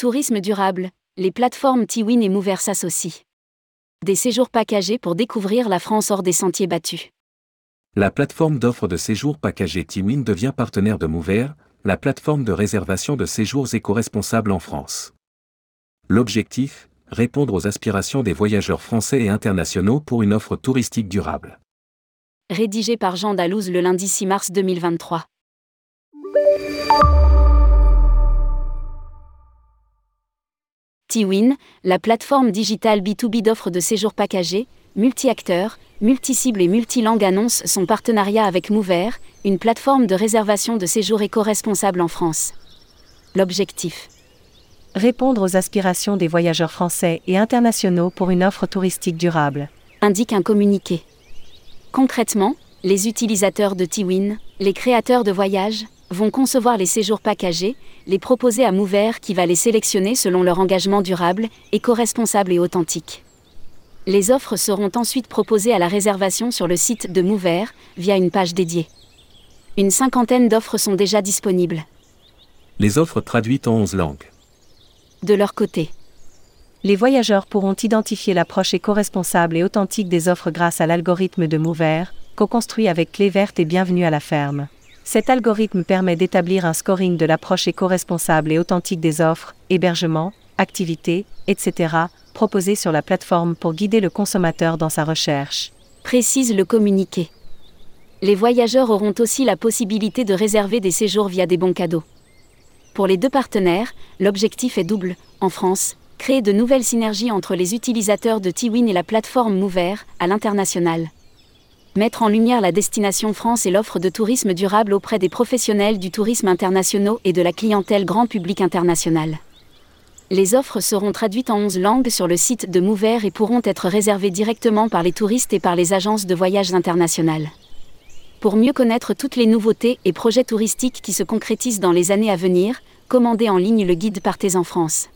Tourisme durable, les plateformes Tiwin et Mover s'associent. Des séjours packagés pour découvrir la France hors des sentiers battus. La plateforme d'offres de séjours packagés Tiwin devient partenaire de Mover, la plateforme de réservation de séjours éco-responsables en France. L'objectif Répondre aux aspirations des voyageurs français et internationaux pour une offre touristique durable. Rédigé par Jean Dalouse le lundi 6 mars 2023. Tiwin, la plateforme digitale B2B d'offres de séjours packagés, multi-acteurs, multi-cibles et multilangues annonce son partenariat avec Mover, une plateforme de réservation de séjours éco-responsable en France. L'objectif? Répondre aux aspirations des voyageurs français et internationaux pour une offre touristique durable. Indique un communiqué. Concrètement, les utilisateurs de Tiwin, les créateurs de voyages, vont concevoir les séjours packagés, les proposer à Mover qui va les sélectionner selon leur engagement durable, éco-responsable et authentique. Les offres seront ensuite proposées à la réservation sur le site de Mover, via une page dédiée. Une cinquantaine d'offres sont déjà disponibles. Les offres traduites en 11 langues. De leur côté, les voyageurs pourront identifier l'approche éco-responsable et authentique des offres grâce à l'algorithme de Mover, co-construit avec Clé Verte et Bienvenue à la ferme. Cet algorithme permet d'établir un scoring de l'approche éco-responsable et authentique des offres, hébergements, activités, etc., proposées sur la plateforme pour guider le consommateur dans sa recherche. Précise le communiqué. Les voyageurs auront aussi la possibilité de réserver des séjours via des bons cadeaux. Pour les deux partenaires, l'objectif est double. En France, créer de nouvelles synergies entre les utilisateurs de Tiwin et la plateforme Mover, à l'international. Mettre en lumière la destination France et l'offre de tourisme durable auprès des professionnels du tourisme international et de la clientèle grand public international. Les offres seront traduites en 11 langues sur le site de Mover et pourront être réservées directement par les touristes et par les agences de voyages internationales. Pour mieux connaître toutes les nouveautés et projets touristiques qui se concrétisent dans les années à venir, commandez en ligne le guide Partez en France.